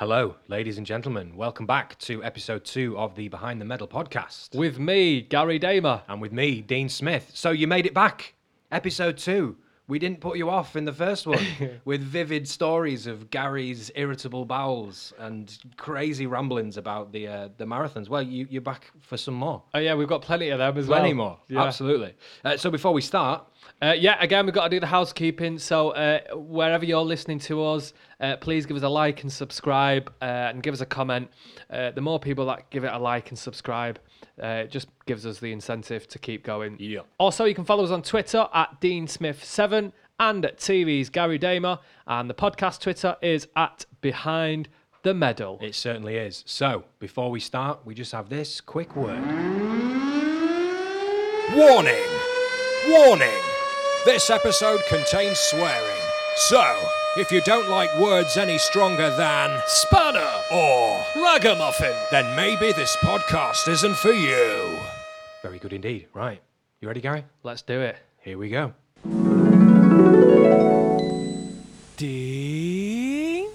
Hello, ladies and gentlemen. Welcome back to episode two of the Behind the Medal podcast. With me, Gary Damer. And with me, Dean Smith. So you made it back. Episode two. We didn't put you off in the first one with vivid stories of Gary's irritable bowels and crazy ramblings about the uh, the marathons. Well, you, you're back for some more. Oh yeah, we've got plenty of them as Plenty well. more. Yeah. Absolutely. Uh, so before we start, Uh, yeah, again, we've got to do the housekeeping. So uh, wherever you're listening to us, uh, please give us a like and subscribe, uh, and give us a comment. Uh, the more people that give it a like and subscribe, uh, it just gives us the incentive to keep going. Yeah. Also, you can follow us on Twitter at Dean Smith7 and at TV's Gary Damer, and the podcast Twitter is at Behind the Medal. it certainly is. So before we start, we just have this quick word. Warning! Warning! This episode contains swearing. So, if you don't like words any stronger than Spanner, or, ragamuffin. then maybe this podcast isn't for you. Very good indeed. Right. You ready, Gary? Let's do it. Here we go. Dean.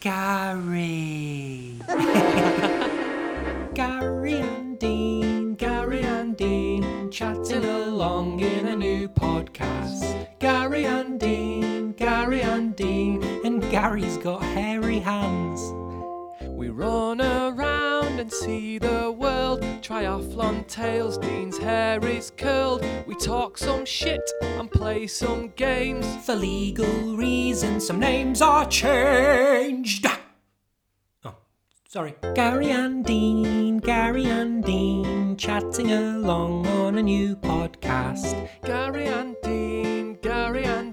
Gary. Gary and Dean, Gary and Dean, chatting along in a new podcast. Gary and Dean, Gary and Dean, and Gary's got hairy hands. We run around and see the world. Triathlon tails, Dean's hair is curled. We talk some shit and play some games. For legal reasons, some names are changed. Oh, sorry. Gary and Dean, Gary and Dean, chatting along on a new podcast. Gary and Dean, Gary and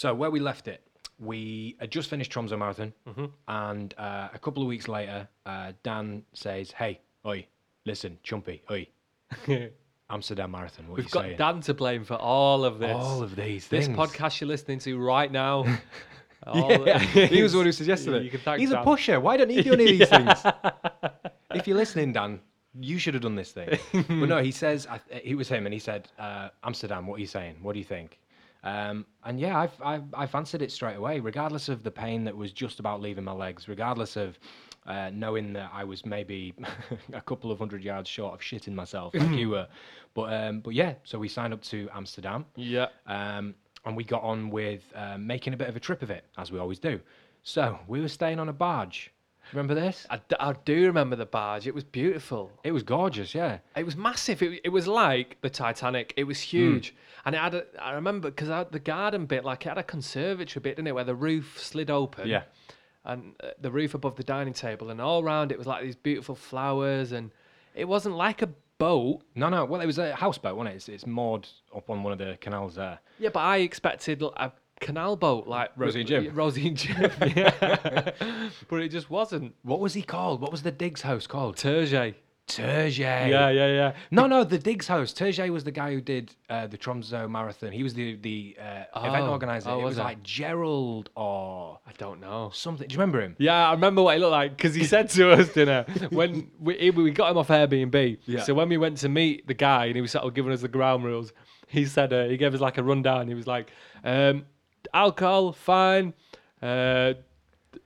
So, where we left it, we had just finished Tromso Marathon, Mm-hmm. and uh, a couple of weeks later, uh, Dan says, Hey, oi, listen, Chumpy, oi, Amsterdam Marathon, what We've got saying? Dan to blame for all of this. All of these things. this podcast you're listening to right now. Yeah, he was the one who suggested it. you can thank He's Dan. a pusher. Why don't he do any of these things? if you're listening, Dan, you should have done this thing. but no, he says I, it was him, and he said, uh, "Amsterdam, what are you saying? What do you think?" Um, and yeah, I've, I've I fancied it straight away, regardless of the pain that was just about leaving my legs, regardless of uh, knowing that I was maybe a couple of hundred yards short of shitting myself, like you were. But um, but yeah, so we signed up to Amsterdam. Yeah. Um, and we got on with um, making a bit of a trip of it, as we always do. So we were staying on a barge. Remember this? I, d- I do remember the barge. It was beautiful. It was gorgeous, yeah. It was massive. It, it was like the Titanic. It was huge, and it had. A, I remember because the garden bit, like it had a conservatory bit, didn't it, where the roof slid open. Yeah. And uh, the roof above the dining table, and all round it was like these beautiful flowers, and it wasn't like a boat. No, no. Well, it was a houseboat, wasn't it? It's, it's moored up on one of the canals there. Yeah, but I expected l- a canal boat like Rosie and Jim. Rosie and Jim. yeah. but it just wasn't. What was he called? What was the digs house called? Terje. Terje. Yeah, yeah, yeah. No, no, the digs house. Terje was the guy who did uh, the Tromso Marathon. He was the the uh, event Oh, organizer. oh, it was was it? like Gerald or I don't know. something. Do you remember him? Yeah, I remember what he looked like because he said to us, dinner when we we got him off Airbnb. Yeah. So when we went to meet the guy and he was sort of giving us the ground rules, he said uh, he gave us like a rundown. He was like, um, alcohol fine, uh,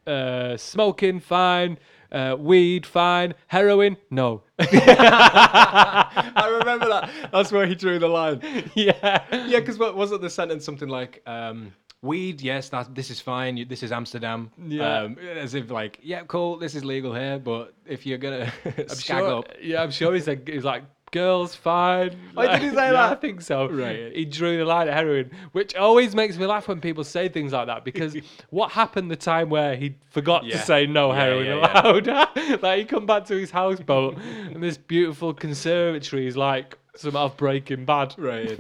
uh, smoking fine, uh, weed fine, heroin no. I remember that. That's where he drew the line. yeah. yeah, because what wasn't the sentence something like um, weed? Yes, that this is fine. You, this is Amsterdam. Yeah. Um, as if like, yeah, cool. This is legal here, but if you're gonna I'm sure, up, Yeah, I'm sure he's said he was like girls fine. Oh, did he say that? I think so. Right. He drew the line at heroin, which always makes me laugh when people say things like that because what happened the time where he forgot Yeah. to say no Yeah, heroin yeah, yeah. allowed? like he come back to his houseboat and this beautiful conservatory is like some of Breaking Bad. right?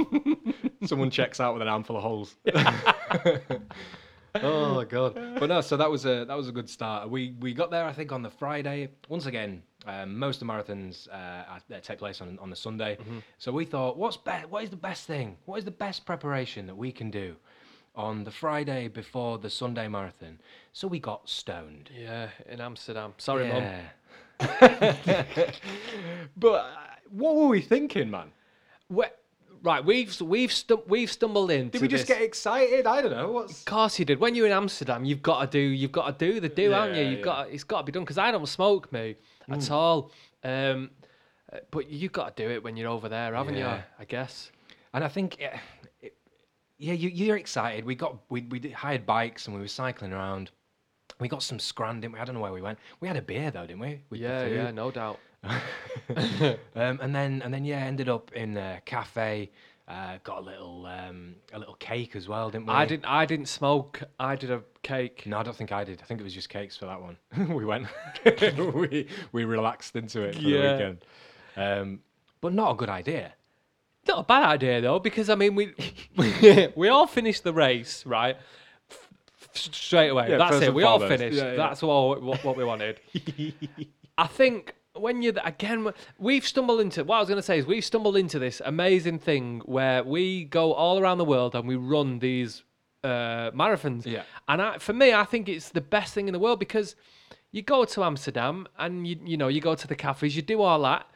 Someone checks out with an armful of holes. oh god! But no, so that was a that was a good start. We we got there, I think, on the Friday. Once again, um, most of the marathons uh, are- take place on on the Sunday. So we thought, what's be- What is the best thing? What is the best preparation that we can do on the Friday before the Sunday marathon? So we got stoned. Yeah, in Amsterdam. Sorry, mum. But uh, what were we thinking, man? Wh- right, we've we've stu- we've stumbled into. Did we just this- get excited? I don't know. What's Of course you did. When you're in Amsterdam, you've got to do you've got to do the do, haven't you? You've yeah. got it's got to be done because I don't smoke me at all. Um, but you've got to do it when you're over there, haven't Yeah. you? I guess. And I think, eh, it, yeah, you, you're excited. We got we we hired bikes and we were cycling around. We got some scran, didn't we? I don't know where we went. We had a beer though, didn't we? with Yeah, yeah, no doubt. um, and then and then yeah, ended up in a cafe. Uh, got a little um, a little cake as well, didn't we? I didn't. I didn't smoke. I did a cake. No, I don't think I did. I think it was just cakes for that one. we went, we we relaxed into it for Yeah. the weekend. Um, but not a good idea. Not a bad idea though, because I mean we we all finished the race right F- f- straight away. Yeah, That's first it. and We all foremost. finished. Yeah, yeah. That's all what, what we wanted. I think when you're again we've stumbled into what I was going to say is we've stumbled into this amazing thing where we go all around the world and we run these uh, marathons. Yeah. And I, for me, I think it's the best thing in the world because you go to Amsterdam and you you know you go to the cafes, you do all that.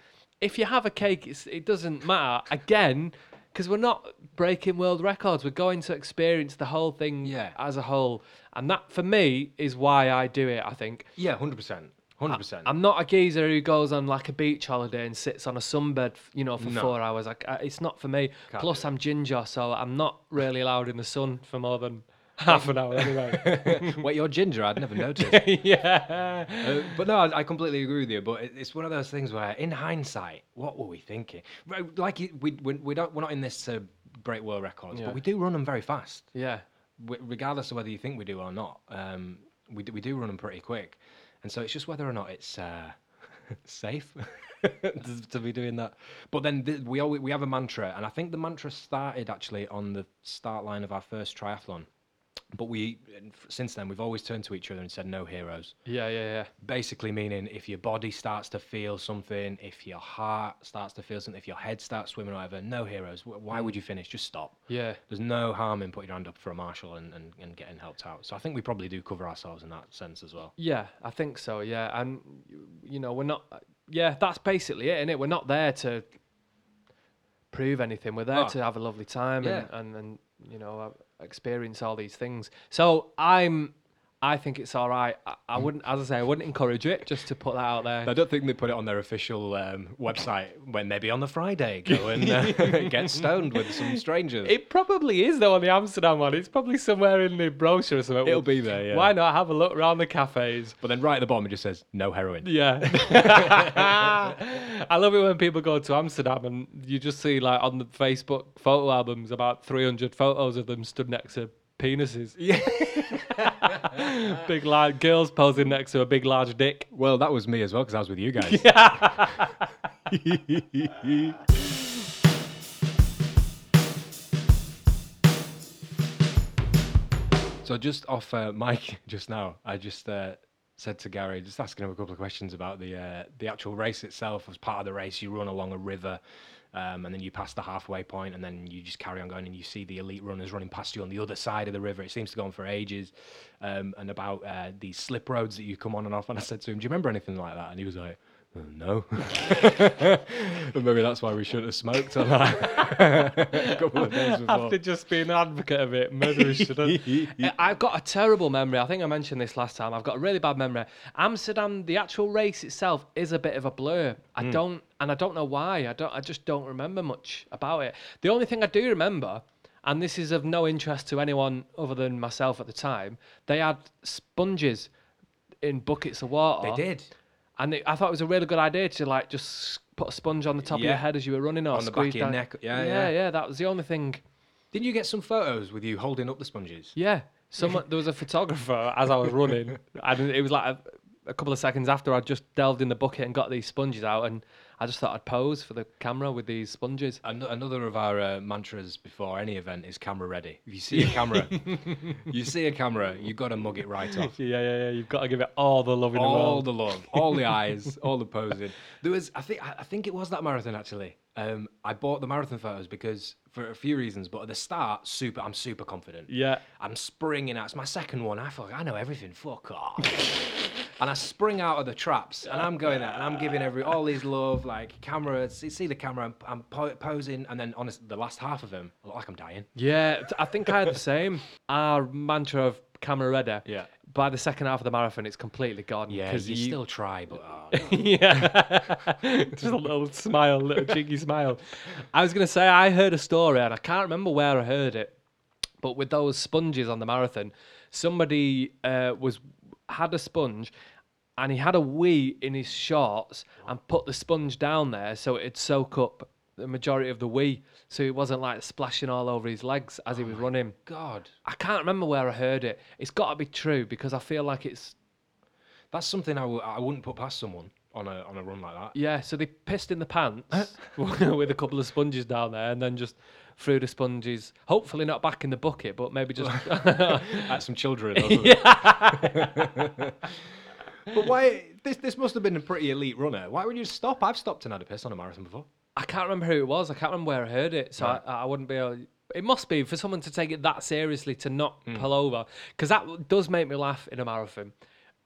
If you have a cake, it's, it doesn't matter. Again, because we're not breaking world records, we're going to experience the whole thing Yeah. as a whole, and that for me is why I do it. I think. Yeah, hundred percent, hundred percent. I'm not a geezer who goes on like a beach holiday and sits on a sunbed, you know, for No. four hours. Like, uh, it's not for me. Can't Plus, I'm ginger, so I'm not really allowed in the sun for more than half an hour anyway. Wait, you're ginger. I'd never noticed. yeah. Uh, but no, I, I completely agree with you. But it, it's one of those things where, in hindsight, what were we thinking? Like we, we, we don't, we're not in this to break world records, Yeah. but we do run them very fast, Yeah. regardless of whether you think we do or not. Um, we do, we do run them pretty quick, and so it's just whether or not it's uh, safe to, to be doing that. But then th- we we have a mantra, and I think the mantra started actually on the start line of our first triathlon. But we, since then, we've always turned to each other and said, "No heroes." Yeah, yeah, yeah. basically meaning if your body starts to feel something, if your heart starts to feel something, if your head starts swimming or whatever, no heroes. Wh- Why would you finish? Just stop. Yeah. There's no harm in putting your hand up for a marshal and, and, and getting helped out. So I think we probably do cover ourselves in that sense as well. Yeah, I think so. Yeah, and you know, we're not. Yeah, that's basically it, innit? We're not there to prove anything. We're there No. to have a lovely time Yeah. and, and and you know uh, experience all these things. So I'm. I think it's all right. I, I wouldn't, as I say, I wouldn't encourage it. Just to put that out there. I don't think they put it on their official um, website when maybe on the Friday go and uh, get stoned with some strangers. It probably is though on the Amsterdam one. It's probably somewhere in the brochure or something. It'll be there, yeah. Why not have a look around the cafes? but then right at the bottom it just says no heroin. Yeah. I love it when people go to Amsterdam and you just see like on the Facebook photo albums about 300 photos of them stood next to penises. Yeah. Big large girls posing next to a big large dick. Well, that was me as well because I was with you guys. So just off uh, mic just now, I just uh, said to Gary, just asking him a couple of questions about the uh, the actual race itself. As part of the race, you run along a river, um, and then you pass the halfway point, and then you just carry on going, and you see the elite runners running past you on the other side of the river. It seems to go on for ages, um, and about uh, these slip roads that you come on and off. And I said to him, "Do you remember anything like that?" And he was like. "Uh, No, but maybe that's why we shouldn't have smoked on that a couple of days before. After just being an advocate of it, we should have. I- I've got a terrible memory. I think I mentioned this last time. I've got a really bad memory. Amsterdam, the actual race itself is a bit of a blur. I don't, and I don't know why. I don't. I just don't remember much about it. The only thing I do remember, and this is of no interest to anyone other than myself at the time, they had sponges in buckets of water. They did. And it, I thought it was a really good idea to like just put a sponge on the top of Yeah. your head as you were running, or On the back squeeze of your down. neck. Yeah, yeah, yeah. That was the only thing. Didn't you get some photos with you holding up the sponges? Yeah, someone there was a photographer as I was running, and it was like a, a couple of seconds after I just delved in the bucket and got these sponges out, and I just thought I'd pose for the camera with these sponges. An- another of our uh, mantras before any event is camera ready. If you see a camera, you see a camera, you've got to mug it right off. Yeah, yeah, yeah. You've got to give it all the love in the All world. the love, all the eyes, all the posing. There was, I think, I I think it was that marathon actually. Um, I bought the marathon photos because for a few reasons, but at the start, super, I'm super confident. Yeah, I'm springing out. It's my second one. I thought I know everything. Fuck off. And I spring out of the traps, and I'm going there, and I'm giving every all these love, like camera. See see the camera, I'm, I'm po- posing, and then honestly, the last half of him, I look like I'm dying. Yeah, I think I had the same. Our mantra of camera ready. Yeah. By the second half of the marathon, it's completely gone. Yeah, because you, still try, but oh, no. yeah, just a little smile, little cheeky smile. I was gonna say I heard a story, and I can't remember where I heard it, but with those sponges on the marathon, somebody uh, was had a sponge, and he had a wee in his shorts and put the sponge down there so it'd soak up the majority of the wee, so it wasn't like splashing all over his legs as he oh was running. God, I can't remember where I heard it. It's got to be true because I feel like it's that's something I w- I wouldn't put past someone on a on a run like that. Yeah, so they pissed in the pants with a couple of sponges down there and then just threw the sponges, hopefully not back in the bucket, but maybe just. At some children. Something. but why? This this must have been a pretty elite runner. Why would you stop? I've stopped and had a piss on a marathon before. I can't remember who it was. I can't remember where I heard it. So Right. I, I wouldn't be able. It must be for someone to take it that seriously to not Hmm. pull over. Because that does make me laugh in a marathon.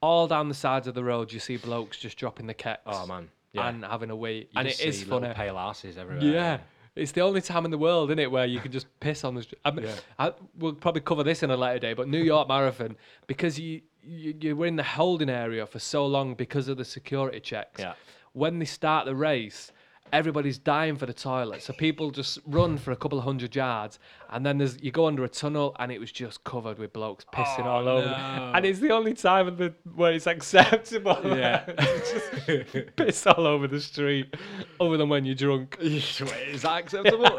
All down the sides of the road, you see blokes just dropping the kecks. Oh man, yeah. And having a wee. You and it is funny. Pale asses everywhere. Yeah. It's the only time in the world, isn't it, where you can just piss on the street. I mean, Yeah. I, we'll probably cover this in a later day, but New York Marathon, because you, you you were in the holding area for so long because of the security checks. Yeah. When they start the race, everybody's dying for the toilet, so people just run for a couple of hundred yards, and then there's you go under a tunnel, and it was just covered with blokes pissing all over, no. and it's the only time of the where it's acceptable. Yeah. just piss all over the street, other than when you're drunk. Is that acceptable?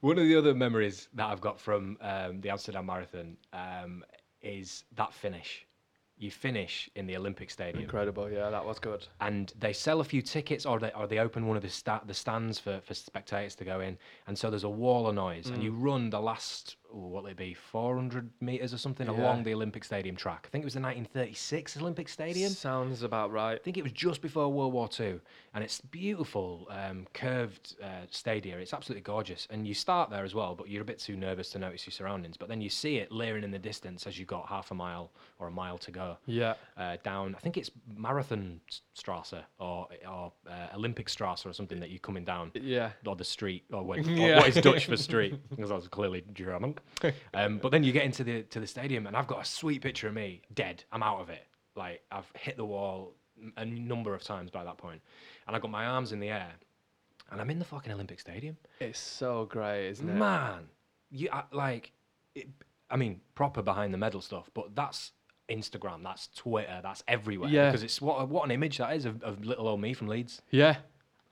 One of the other memories that I've got from um, the Amsterdam Marathon um, is that finish. You finish in the Olympic Stadium, Incredible, yeah, that was good. and they sell a few tickets, or they or they open one of the sta- the stands for, for spectators to go in, and so there's a wall of noise, and mm. you run the last what it be 400 meters or something Yeah. along the Olympic Stadium track. I think it was the 1936 Olympic Stadium. Sounds about right. I think it was just before World War Two, and it's beautiful, um, curved uh, stadium. It's absolutely gorgeous, and you start there as well, but you're a bit too nervous to notice your surroundings. But then you see it layering in the distance as you've got half a mile or a mile to go Yeah. uh, down. I think it's Marathon Strasse or or uh, Olympic Strasse or something that you're coming down Yeah. or the street or what, or what is Dutch for street because I was clearly German. Um, but then you get into the to the stadium and I've got a sweet picture of me dead. I'm out of it. Like I've hit the wall a number of times by that point, and I got my arms in the air, and I'm in the fucking Olympic Stadium. It's so great, isn't it? Man, you I, like, it, I mean, proper behind the medal stuff, but that's. Instagram, that's Twitter, that's everywhere. Yeah. because it's what what an image that is of, of little old me from Leeds. Yeah.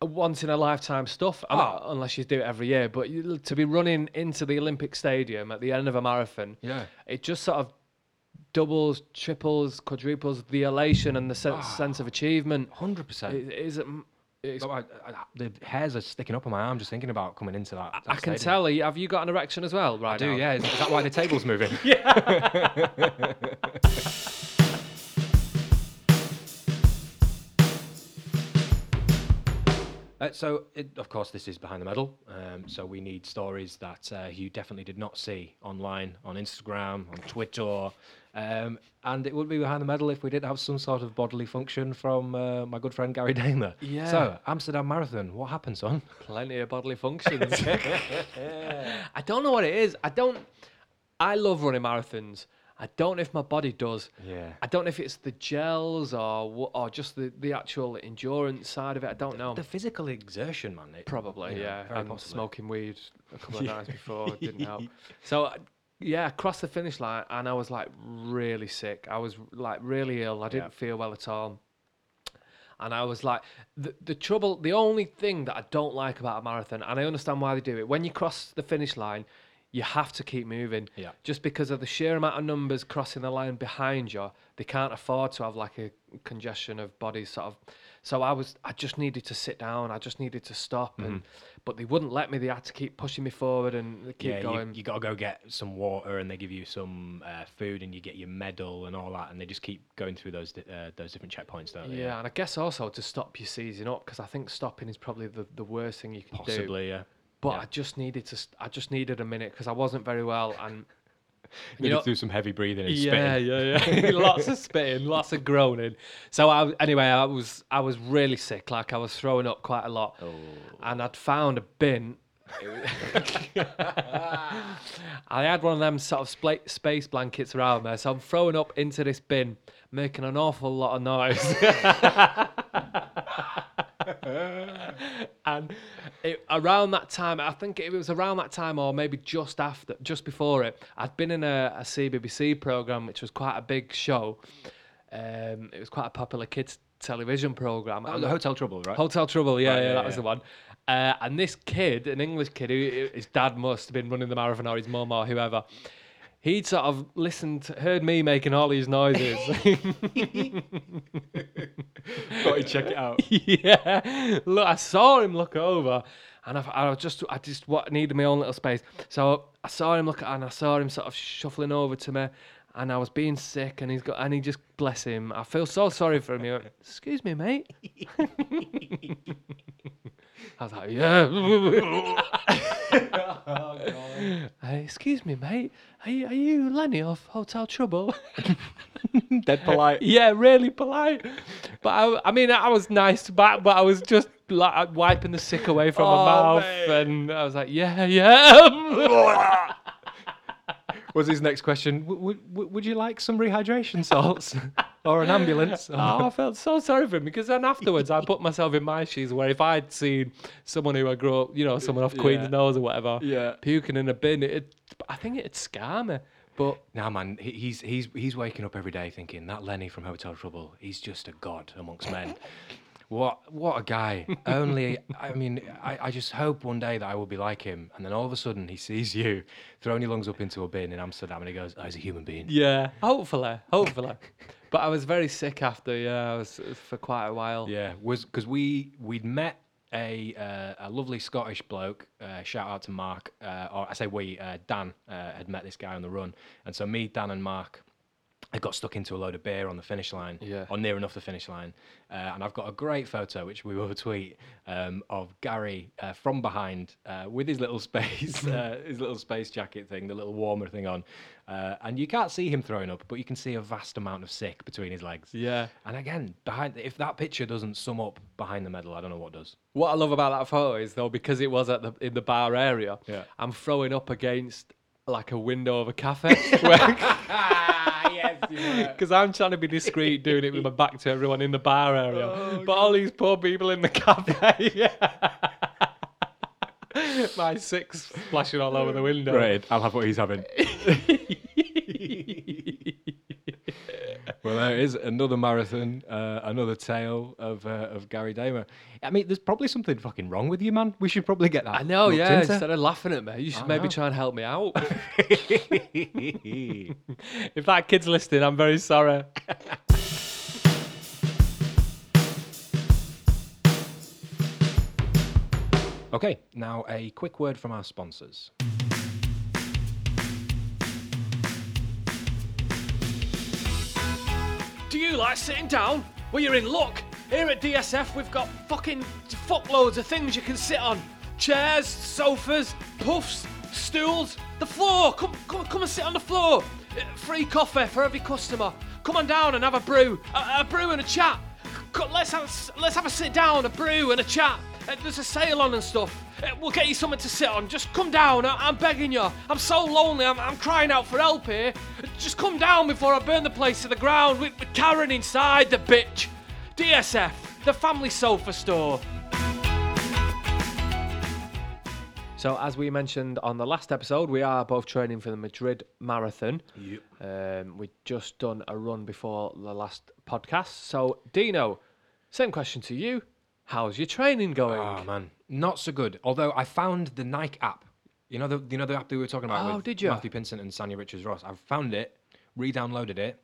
Once in a lifetime stuff, Oh. unless you do it every year. But you, to be running into the Olympic Stadium at the end of a marathon, Yeah, it just sort of doubles, triples, quadruples the elation and the sense, ah. sense of achievement. hundred percent. It is. It's, I, I, the hairs are sticking up on my arm just thinking about coming into that. that I can stadium. tell. you- Have you got an erection as well? Right I do, now? yeah. Is, is that why the table's moving? Uh, so, it, of course, this is behind the medal. Um, so we need stories that uh, you definitely did not see online, on Instagram, on Twitter, um, and it would be behind the medal if we did have some sort of bodily function from uh, my good friend Gary Damer. Yeah. So Amsterdam Marathon, what happened, son? Plenty of bodily functions. I don't know what it is. I don't. I love running marathons. I don't know if my body does. Yeah. I don't know if it's the gels or or just the, the actual endurance side of it. I don't know. The physical exertion, man. It, Probably, yeah. very And possibly. smoking weed a couple of nights before didn't help. So, uh, yeah, across the finish line, and I was like really sick. I was like really ill. I didn't Yeah. feel well at all. And I was like, the, the trouble, the only thing that I don't like about a marathon, and I understand why they do it, when you cross the finish line, you have to keep moving. Yeah. Just because of the sheer amount of numbers crossing the line behind you, they can't afford to have like a congestion of bodies sort of. So I was, I just needed to sit down. I just needed to stop, and but they wouldn't let me. They had to keep pushing me forward and keep yeah, going. You, you got to go get some water, and they give you some uh, food, and you get your medal and all that, and they just keep going through those uh, those different checkpoints, don't they? yeah, and I guess also to stop you seizing up because I think stopping is probably the, the worst thing you can do. possibly. Yeah. But yeah. I just needed to. I just needed a minute because I wasn't very well, and Need know- to do some heavy breathing and Yeah, spitting. yeah, yeah. lots of spitting, lots of groaning. So I anyway, I was I was really sick. Like I was throwing up quite a lot, Oh. and I'd found a bin. I had one of them sort of spla- space blankets around there, so I'm throwing up into this bin, making an awful lot of noise. and it, around that time, I think it was around that time, or maybe just after, just before it, I'd been in a, a CBBC program, which was quite a big show. Um, it was quite a popular kids television program. Oh, the Hotel Trubble, right? Hotel Trubble, yeah, Right, yeah, yeah, that was the one. Uh, and this kid, an English kid, who his dad must have been running the marathon or his mum or whoever, he'd sort of listened, heard me making all these noises. Got to check it out. yeah, look, I saw him look over, and I, I was just, I just what needed my own little space. So I saw him look, at, and I saw him sort of shuffling over to me, and I was being sick, and he's got, and he just bless him. I feel so sorry for him. He went, "Excuse me, mate." I was like, "Yeah." Uh, excuse me, mate. Are you, are you Lenny off Hotel Trubble? Dead polite. yeah, really polite. But I, I mean, I was nice back, but I was just like wiping the sick away from Oh, my mouth, mate. and I was like, yeah, yeah. Was his next question? "W- w- would you like some rehydration salts or an ambulance? oh, I felt so sorry for him because then afterwards I put myself in my shoes where if I'd seen someone who I grew up, you know, someone off Queen's Yeah. nose or whatever, Yeah. puking in a bin, it, I think it'd scar me. But Nah, man, he's he's he's waking up every day thinking that Lenny from Hotel Trubble, he's just a god amongst men. What what a guy! Only, I mean, I, I just hope one day that I will be like him, and then all of a sudden he sees you throwing your lungs up into a bin in Amsterdam, and he goes, "Oh, he's a human being." yeah, hopefully, hopefully. but I was very sick after, yeah, I was for quite a while. Yeah, was because we we'd met a uh, a lovely Scottish bloke. Uh, shout out to Mark, uh, or I say we. Uh, Dan uh, had met this guy on the run, and so me, Dan, and Mark. I got stuck into a load of beer on the finish line, Yeah. or near enough the finish line, uh, and I've got a great photo which we will tweet um, of Gary uh, from behind uh, with his little space, uh, his little space jacket thing, the little warmer thing on, uh, and you can't see him throwing up, but you can see a vast amount of sick between his legs. Yeah. And again, behind if that picture doesn't sum up behind the medal, I don't know what does. What I love about that photo is though because it was at the in the bar area, Yeah. I'm throwing up against like a window of a cafe. Because I'm trying to be discreet, doing it with my back to everyone in the bar area, oh, but all these poor people in the cafe. my six splashing all over the window. Right, I'll have what he's having. well, there is another marathon, uh, another tale of uh, of Gary Damer. I mean, there's probably something fucking wrong with you, man. We should probably get that. I know, yeah. into. Instead of laughing at me, you should maybe know. try and help me out. if that kid's listening, I'm very sorry. okay, now a quick word from our sponsors. You like sitting down? Well, you're in luck. Here at DSF, we've got fucking fuckloads of things you can sit on chairs, sofas, puffs, stools, the floor. Come, come, come and sit on the floor. Free coffee for every customer. Come on down and have a brew, a, a brew and a chat. Let's have, let's have a sit down, a brew and a chat. Uh, There's a sale on and stuff. Uh, We'll get you something to sit on. Just come down. I- I'm begging you. I'm so lonely. I'm, I'm crying out for help here. Just come down before I burn the place to the ground with, with Karen inside the bitch. DSF, the family sofa store. So, as we mentioned on the last episode, we are both training for the Madrid Marathon. Yep. Um, we just done a run before the last podcast. So, Dino, same question to you. How's your training going? Oh man, not so good. Although I found the Nike app. You know the you know the app that we were talking about Oh, with did you? Matthew Pinsent and Sanya Richards Ross. I found it, re-downloaded it,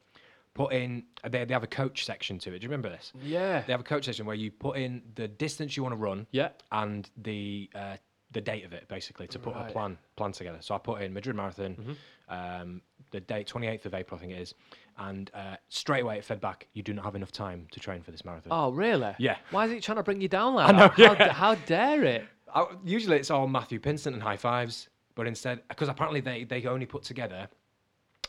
put in. They, they have a coach section to it. Do you remember this? yeah. They have a coach section where you put in the distance you want to run Yeah. and the uh, the date of it basically to put Right. Mm-hmm. a plan plan together. So I put in Madrid Marathon, um, the date 28th of April I think it is, and uh, straight away it fed back. You do not have enough time to train for this marathon. Oh, really? Yeah. Why is it trying to bring you down like I know, that? How, yeah. d- how dare it? I, usually it's all Matthew Pinsent and high fives, but instead, because apparently they, they only put together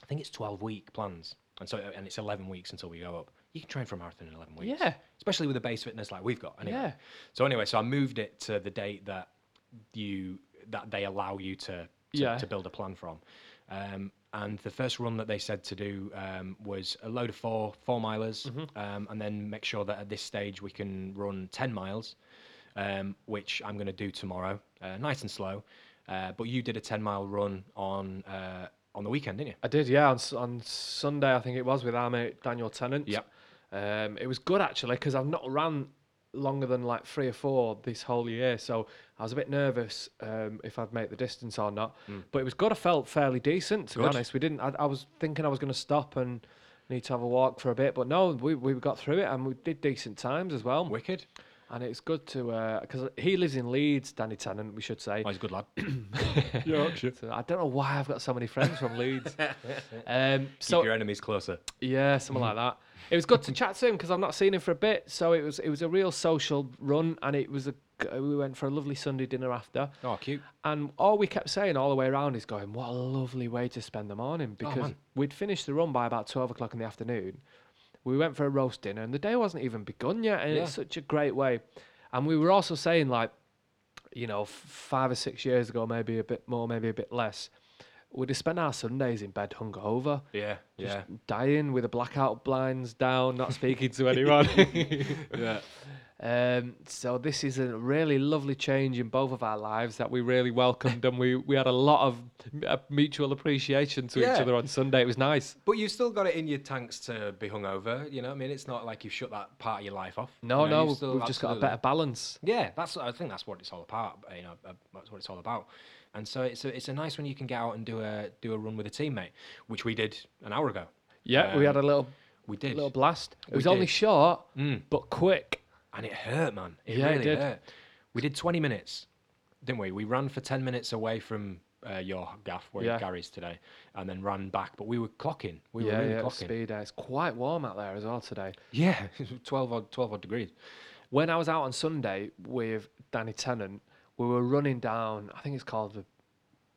I think it's 12 week plans, and so and it's 11 weeks until we go up. You can train for a marathon in 11 weeks. Yeah. especially with the base fitness like we've got. Anyway. Yeah. So anyway, so I moved it to the date that you that they allow you to to, Yeah. to build a plan from. Um, and the first run that they said to do um, was a load of four four milers, Mm-hmm. um, and then make sure that at this stage we can run 10 miles, um, which I'm going to do tomorrow, uh, nice and slow. Uh, but you did a 10 mile run on uh, on the weekend, didn't you? I did, yeah. On, on Sunday, I think it was with our mate Daniel Tennant. Yep. Um, it was good actually because I've not ran longer than like three or four this whole year, so I was a bit nervous um, if I'd make the distance or not. But it was good. I felt fairly decent to be honest. We didn't. I, I was thinking I was going to stop and need to have a walk for a bit, but no, we we got through it and we did decent times as well. Wicked. And it's good to because he lives in Leeds, Danny Tennant, we should say. Oh, he's a good lad. Yorkshire. So I don't know why I've got so many friends from Leeds. um, Keep so your enemies closer. yeah, something like that. It was good to chat to him because I've not seen him for a bit. So it was it was a real social run, and it was a we went for a lovely Sunday dinner after. Oh, cute. And all we kept saying all the way around is going, what a lovely way to spend the morning oh, because man. we'd finished the run by about twelve o'clock in the afternoon. We went for a roast dinner, and the day wasn't even begun yet, and it's such a great way. And we were also saying like, you know, f- five or six years ago, maybe a bit more, maybe a bit less. We'd have spent our Sundays in bed hungover Yeah, just yeah. dying with the blackout blinds down, not speaking to anyone. yeah. um, so this is a really lovely change in both of our lives that we really welcomed, and we we had a lot of uh, mutual appreciation to Yeah. each other on Sunday. It was nice. But you've still got it in your tanks to be hungover. You know, I mean, it's not like you've shut that part of your life off. No, You know, no, we've, we've just got a better balance. Yeah, that's. I think that's what it's all about. You know, uh, that's what it's all about. And so it's a, it's a nice when you can get out and do a do a run with a teammate, which we did an hour ago. Yeah, we had a little We did, little blast. It We was only short, Mm. but quick. and it hurt, man. It Yeah, it really did. hurt. We did 20 minutes, didn't we? We ran for 10 minutes away from uh, your gaff where Yeah. Gary's today, and then ran back. But we were clocking. We yeah, were really yeah, clocking. speed. uh, It's quite warm out there as well today. Yeah, 12 odd, 12 odd degrees. when I was out on Sunday with Danny Tennant, we were running down. I think it's called the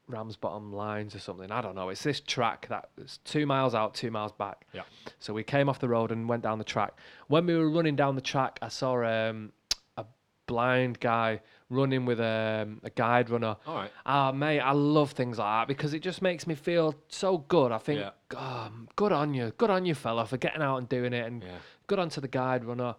Ramsbottom Lines or something. I don't know. It's this track that's two miles out, two miles back. Yeah. So we came off the road and went down the track. When we were running down the track, I saw um, a blind guy running with um, a guide runner. All right. Ah, mate, I love things like that because it just makes me feel so good. I think, Yeah. um, good on you, good on you, fella, for getting out and doing it, and Yeah. good on to the guide runner.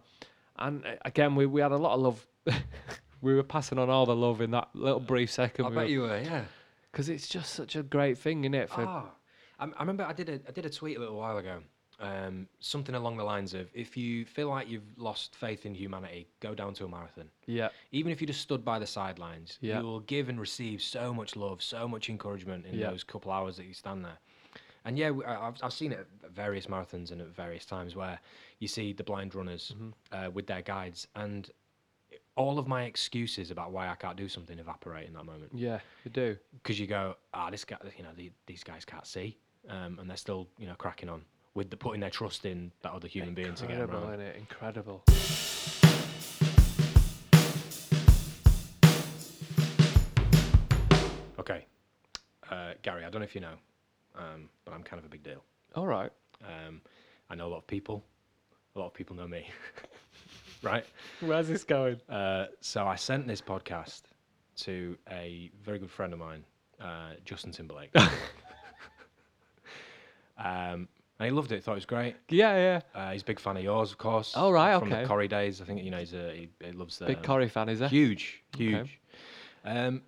And uh, again, we, we had a lot of love. we were passing on all the love in that little brief second. I bet you were, yeah. because it's just such a great thing, isn't it? For Ah, I, I remember I did a I did a tweet a little while ago, um, something along the lines of if you feel like you've lost faith in humanity, go down to a marathon. yeah, Even if you just stood by the sidelines, Yeah. you will give and receive so much love, so much encouragement in Yeah. those couple hours that you stand there. And yeah, I- I've, I've seen it at various marathons and at various times where you see the blind runners Mm-hmm. uh, with their guides, and all of my excuses about why I can't do something evaporate in that moment yeah, you do. because you go, ah, this guy, you know, the, these guys can't see, um, and they're still, you know, cracking on with the putting their trust in that other human being to get 'em Incredible, isn't it? Incredible. Okay, uh, Gary, I don't know if you know, um, but I'm kind of a big deal. All right. Um, I know a lot of people. A lot of people know me, right? Where's this going? Uh, so I sent this podcast to a very good friend of mine, uh, Justin Timberlake. um, and he loved it. Thought it was great. Yeah, yeah. Uh, he's a big fan of yours, of course. Oh, right, From okay. the Corrie days, I think you know he's a, he, he loves the Big Corrie fan, is he? Huge, Okay. huge. Um,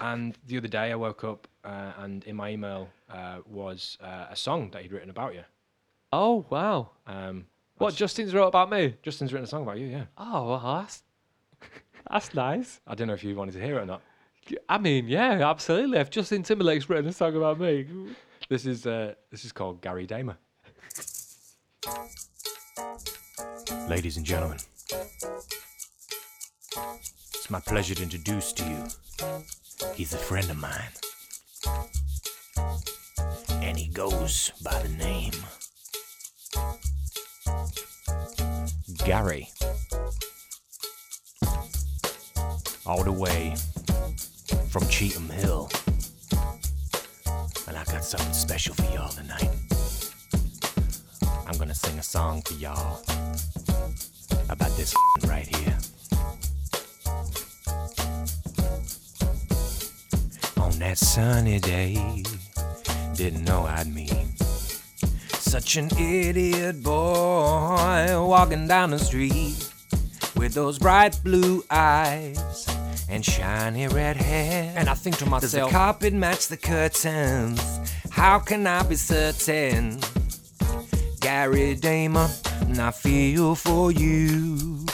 and the other day I woke up uh, and in my email uh, was uh, a song that he'd written about you. Oh wow. Um, What that's- Justin's wrote about me? Justin's written a song about you, yeah. Oh, well, that's that's nice. I don't know if you wanted to hear it or not. I mean, yeah, absolutely. If Justin Timberlake's written a song about me, This is uh, this is called Gary Damer. Ladies and gentlemen, it's my pleasure to introduce to you. He's a friend of mine, and he goes by the name Gary. All the way from Cheetham Hill. And I got something special for y'all tonight. I'm gonna sing a song for y'all about this right here. On that sunny day, didn't know I'd meet such an idiot boy walking down the street with those bright blue eyes and shiny red hair. And I think to myself, does the carpet match the curtains? How can I be certain? Gary Damon, I feel for you.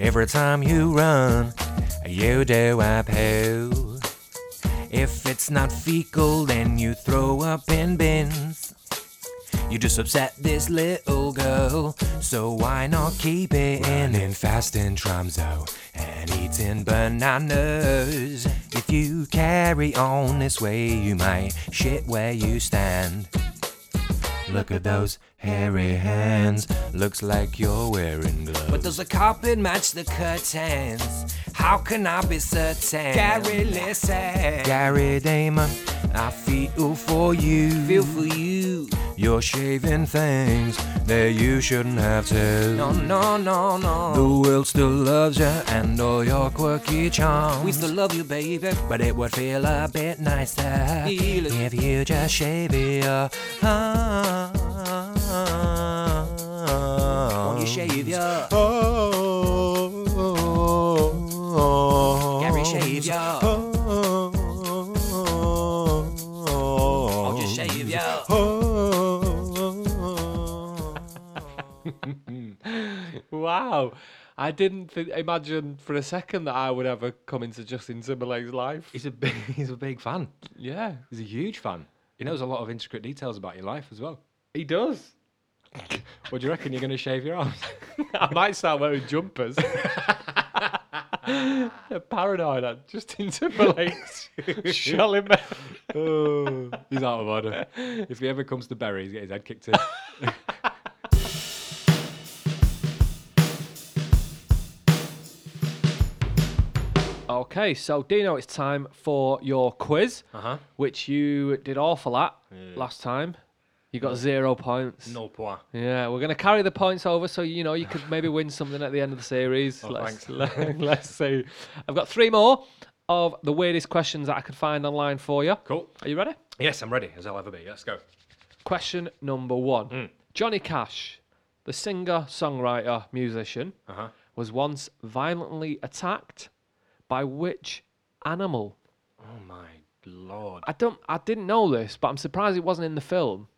Every time you run, you do a poo. If it's not fecal, then you throw up in bins. You just upset this little girl, so why not keep it in? Running fast in Tromso and eating bananas. If you carry on this way, you might shit where you stand. Look at those hairy hands. Looks like you're wearing gloves. But does the carpet match the curtains? How can I be certain? Gary, listen. Gary Damon, I feel for you. Feel for you. You're shaving things that you shouldn't have to. No, no, no, no. The world still loves you and all your quirky charms. We still love you, baby. But it would feel a bit nicer if you just shave your arms. Won't you shave your Gary, shave your Won't you shave your Wow. I didn't th- imagine for a second that I would ever come into Justin Timberlake's life. He's a big, he's a big fan. Yeah, He's a huge fan. He knows a lot of intricate details about your life as well. he does. What do you reckon? You're going to shave your arms? I might start wearing jumpers. Paranoid at Justin Timberlake's shelling me. oh, he's out of order. If he ever comes to Bury, he's get his head kicked in. Okay, so Dino, it's time for your quiz, Uh huh. which you did awful at last time. You got zero points. No point. Yeah, we're gonna carry the points over, so you know you could maybe win something at the end of the series. Oh, let's, thanks. let, let's see. I've got three more of the weirdest questions that I could find online for you. Cool. Are you ready? Yes, I'm ready, as I'll ever be. Let's go. Question number one: Hmm. Johnny Cash, the singer, songwriter, musician, Uh huh. was once violently attacked by which animal? Oh my lord. I don't. I didn't know this, but I'm surprised it wasn't in the film.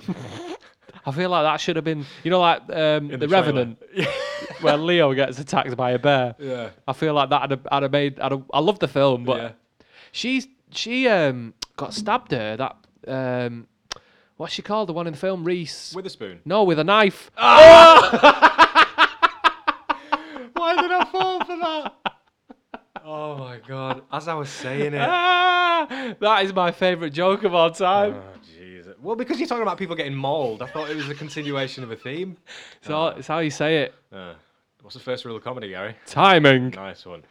I feel like that should have been, you know, like um, the, the. Revenant, where Leo gets attacked by a bear. Yeah. I feel like that. I'd have, I'd have made. I'd have, I love the film, but Yeah. she's she um got stabbed her. That um, what's she called? The one in the film, Reese. With a spoon. no, with a knife. Why did I fall for that? Oh my god. As I was saying it. Ah, that is my favourite joke of all time. Oh. Well, because you're talking about people getting mauled, I thought it was a continuation of a theme. so it's how you say it. Uh, what's the first rule of comedy, Gary? Timing. Nice one.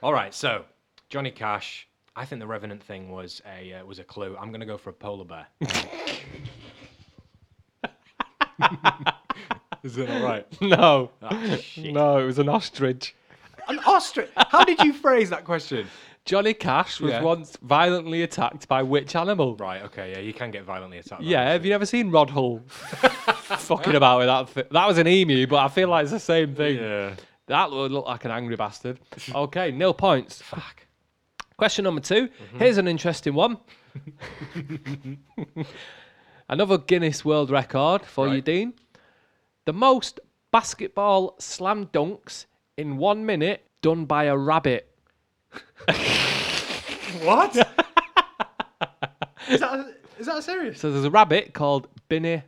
All right, so Johnny Cash. I think the Revenant thing was a uh, was a clue. I'm gonna go for a polar bear. Is it all right? No. Ah, shit. No, it was an ostrich. An ostrich. How did you phrase that question? Johnny Cash was Yeah. once violently attacked by which animal? Right. Okay. Yeah, you can get violently attacked. by Yeah, have you never seen Rod Hull fucking about with that? Thi- that was an emu, but I feel like it's the same thing. Yeah. That would look like an angry bastard. Okay, nil points. Fuck. Question number 2 Mm-hmm. Here's an interesting one. Another Guinness World Record for you, Right. Dean. The most basketball slam dunks in one minute done by a rabbit. What? is that is that serious? So there's a rabbit called Bini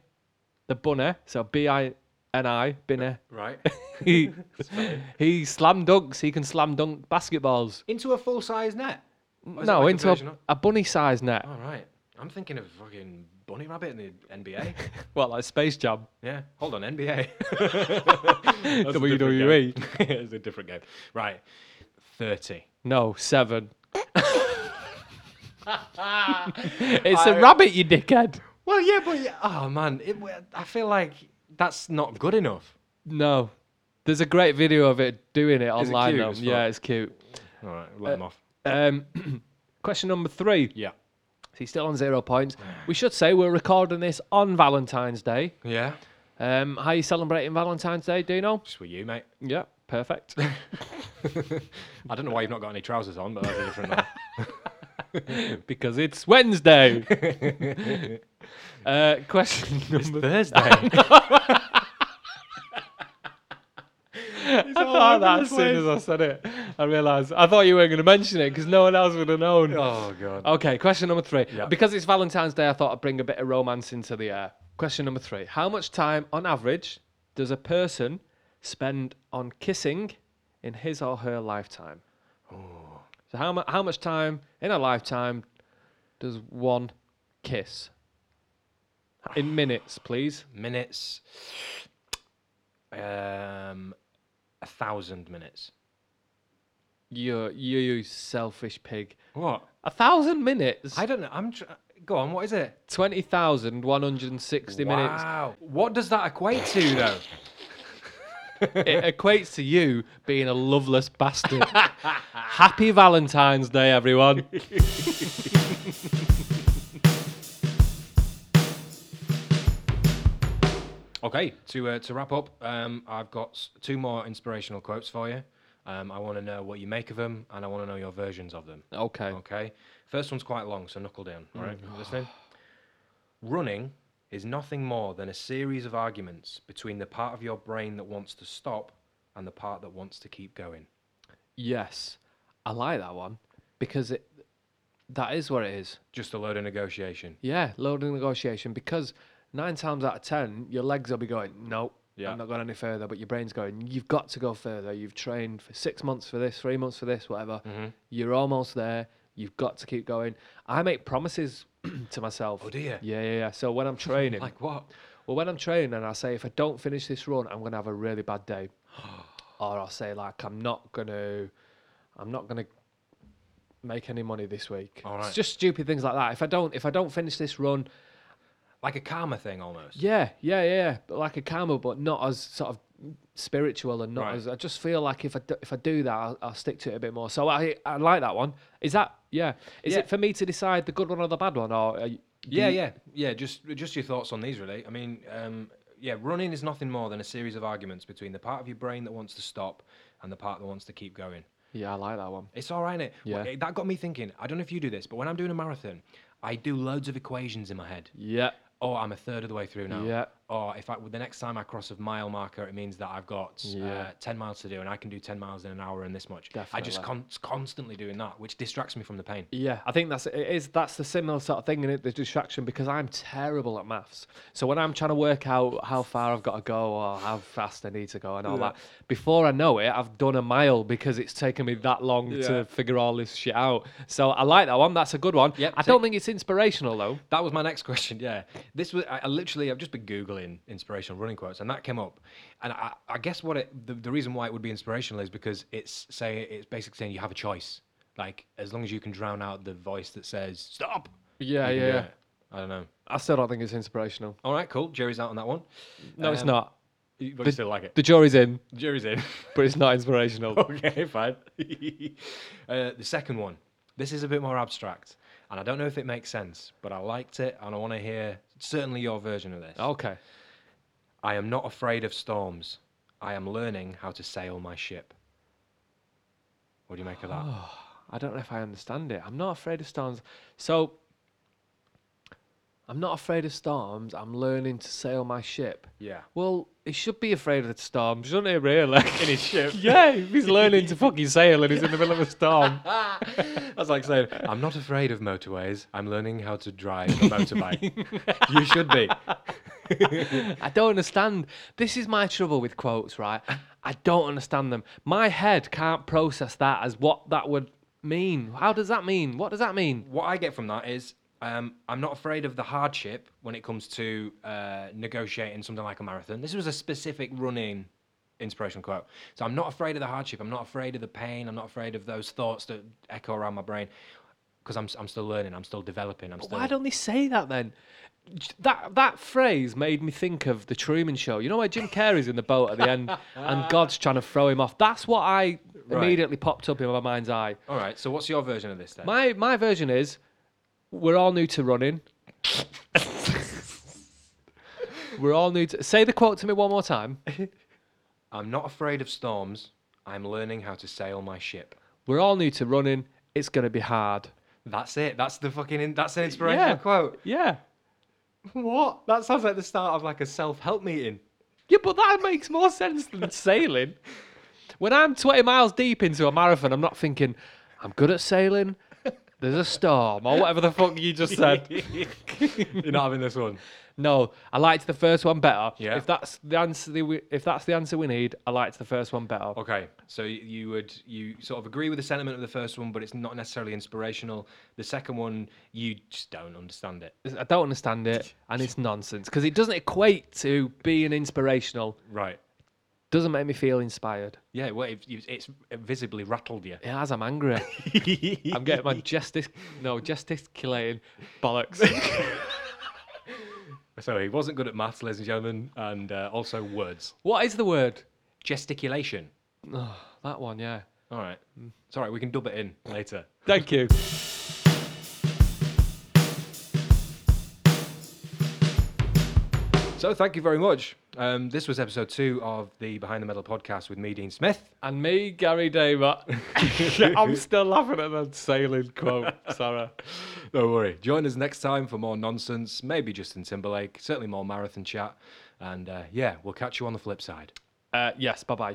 the Bunny. So B I N I, Bini. Right. he, he slam dunks. He can slam dunk basketballs. Into a full size net. Or is it No, like into a, version of- a bunny sized net. All right. I'm thinking of fucking bunny rabbit in the NBA. Well, like Space Jam. yeah. Hold on, NBA. That's a different WWE. game. it's a different game. Right. Thirty. No, seven. It's a rabbit, you dickhead. Well, yeah, but yeah, oh man, it, I feel like that's not good enough. No. There's a great video of it doing it it online cute though. as Yeah, fuck? it's cute. All right, let him off. Um, question number three. Yeah. He's still on zero points. We should say we're recording this on Valentine's Day. Yeah. Um, how are you celebrating Valentine's Day? Do you know? Just with you, mate. Yeah, perfect. I don't know why you've not got any trousers on, but that's a different matter. because it's Wednesday. uh, question number. Thursday. I that as soon as I said it. I realised. I thought you weren't going to mention it because no one else would have known. oh god. Okay, question number three. Yeah. Because it's Valentine's Day, I thought I'd bring a bit of romance into the air. Question number three. How much time, on average, does a person spend on kissing in his or her lifetime? So, how, mu- how much time in a lifetime does one kiss? In minutes, please. Minutes. Um, a thousand minutes. You, you, you selfish pig. What? A thousand minutes? I don't know. I'm. Tr- Go on. What is it? 20,160 minutes. Wow. What does that equate to, though? it equates to you being a loveless bastard. Happy Valentine's Day, everyone. Okay, to uh, to wrap up, um, I've got two more inspirational quotes for you. Um, I want to know what you make of them, and I want to know your versions of them. Okay. Okay. First one's quite long, so knuckle down. All right, you listening? Running is nothing more than a series of arguments between the part of your brain that wants to stop and the part that wants to keep going. Yes, I like that one because it that is what it is. Just a load of negotiation. Yeah, load of negotiation because nine times out of ten, your legs will be going, nope, Yeah. I'm not going any further. But your brain's going, you've got to go further. You've trained for six months for this, three months for this, whatever. Mm-hmm. You're almost there. You've got to keep going. I make promises to myself. Oh, you? Yeah, yeah, yeah. So when I'm training, Like what? Well, when I'm training and I say if I don't finish this run, I'm gonna have a really bad day, or I'll say like I'm not gonna, I'm not gonna make any money this week. Right. It's just stupid things like that. If I don't, if I don't finish this run, Like a karma thing almost. yeah, yeah, yeah, but like a karma, but not as sort of spiritual and not Right. as. I just feel like if I do, if I do that, I'll, I'll stick to it a bit more. So I I like that one. Is that yeah? Is Yeah. it for me to decide the good one or the bad one, or are you, Yeah, yeah, yeah. Just just your thoughts on these, really. I mean, um, yeah, running is nothing more than a series of arguments between the part of your brain that wants to stop and the part that wants to keep going. yeah? I like that one. It's all right, innit? Well, Yeah. it- that got me thinking. I don't know if you do this, but when I'm doing a marathon, I do loads of equations in my head. Yeah, Oh, I'm a third of the way through now. Yeah. Or if I, the next time I cross a mile marker, it means that I've got uh, 10 miles to do and I can do 10 miles in an hour and this much. I just con- constantly doing that, which distracts me from the pain. Yeah, I think that's it is that's the similar sort of thing in it, the distraction because I'm terrible at maths. So when I'm trying to work out how far I've got to go or how fast I need to go and all that, before I know it, I've done a mile because it's taken me that long Yeah. to figure all this shit out. So I like that one. That's a good one. Yep, I don't think it's inspirational though. That was my next question. Yeah, this was I, I literally I've just been googling inspirational running quotes and that came up, and I, I guess what it the, the reason why it would be inspirational is because it's say it's basically saying you have a choice. Like as long as you can drown out the voice that says stop. Yeah, yeah, yeah. I don't know. I still don't think it's inspirational. All right, cool. Jury's out on that one. No, it's Um, not. You, but the- you still like it. The jury's in, The Jury's in. but it's not inspirational. okay, fine. uh, the second one. This is a bit more abstract, and I don't know if it makes sense, but I liked it, and I want to hear certainly your version of this. Okay. I am not afraid of storms. I am learning how to sail my ship. What do you make of that? Oh, I don't know if I understand it. I'm not afraid of storms. So, I'm not afraid of storms. I'm learning to sail my ship. Yeah. Well, he should be afraid of the storm, shouldn't he, really? In his ship. yeah, he's learning to fucking sail and he's in the middle of a storm. That's like saying, I'm not afraid of motorways. I'm learning how to drive a motorbike. you should be. I don't understand. This is my trouble with quotes, right? I don't understand them. My head can't process that as what that would mean. How does that mean? What does that mean? What I get from that is um, I'm not afraid of the hardship when it comes to uh, negotiating something like a marathon. This was a specific running inspirational quote. So I'm not afraid of the hardship. I'm not afraid of the pain. I'm not afraid of those thoughts that echo around my brain. because I'm, I'm still learning, I'm still developing, I'm still. Why don't they say that then? That that phrase made me think of the Truman Show. You know where Jim Carrey's in the boat at the end and God's trying to throw him off. That's what I Right. immediately popped up in my mind's eye. All right, so what's your version of this then? My my version is we're all new to running. we're all new to say the quote to me one more time. I'm not afraid of storms. I'm learning how to sail my ship. We're all new to running. It's gonna be hard. That's it. That's the fucking. In, that's an inspirational Yeah. quote. Yeah. What? That sounds like the start of like a self-help meeting. Yeah, but that makes more sense than sailing. When I'm 20 miles deep into a marathon, I'm not thinking, I'm good at sailing. There's a storm, or whatever the fuck you just said. You're not having this one. no, I liked the first one better. Yeah. If that's the answer, if that's the answer we need, I liked the first one better. Okay, so y- you would you sort of agree with the sentiment of the first one, but it's not necessarily inspirational. The second one, you just don't understand it. I don't understand it, and it's nonsense because it doesn't equate to being inspirational. Right. Doesn't make me feel inspired. Yeah. Well, it, it's visibly rattled you. It has. I'm angry. I'm getting my gestic no gesticulating bollocks. So he wasn't good at maths, ladies and gentlemen, and uh, also words. what is the word? Gesticulation. Oh, that one, yeah. All right. Right. We can dub it in later. Thank you. So thank you very much. Um, this was episode two of the Behind the Metal podcast with me, Dean Smith. And me, Gary Damer. I'm still laughing at that sailing quote, Sarah. Don't worry. Join us next time for more nonsense, maybe Justin Timberlake, certainly more marathon chat. And uh, yeah, we'll catch you on the flip side. Uh, yes, bye bye.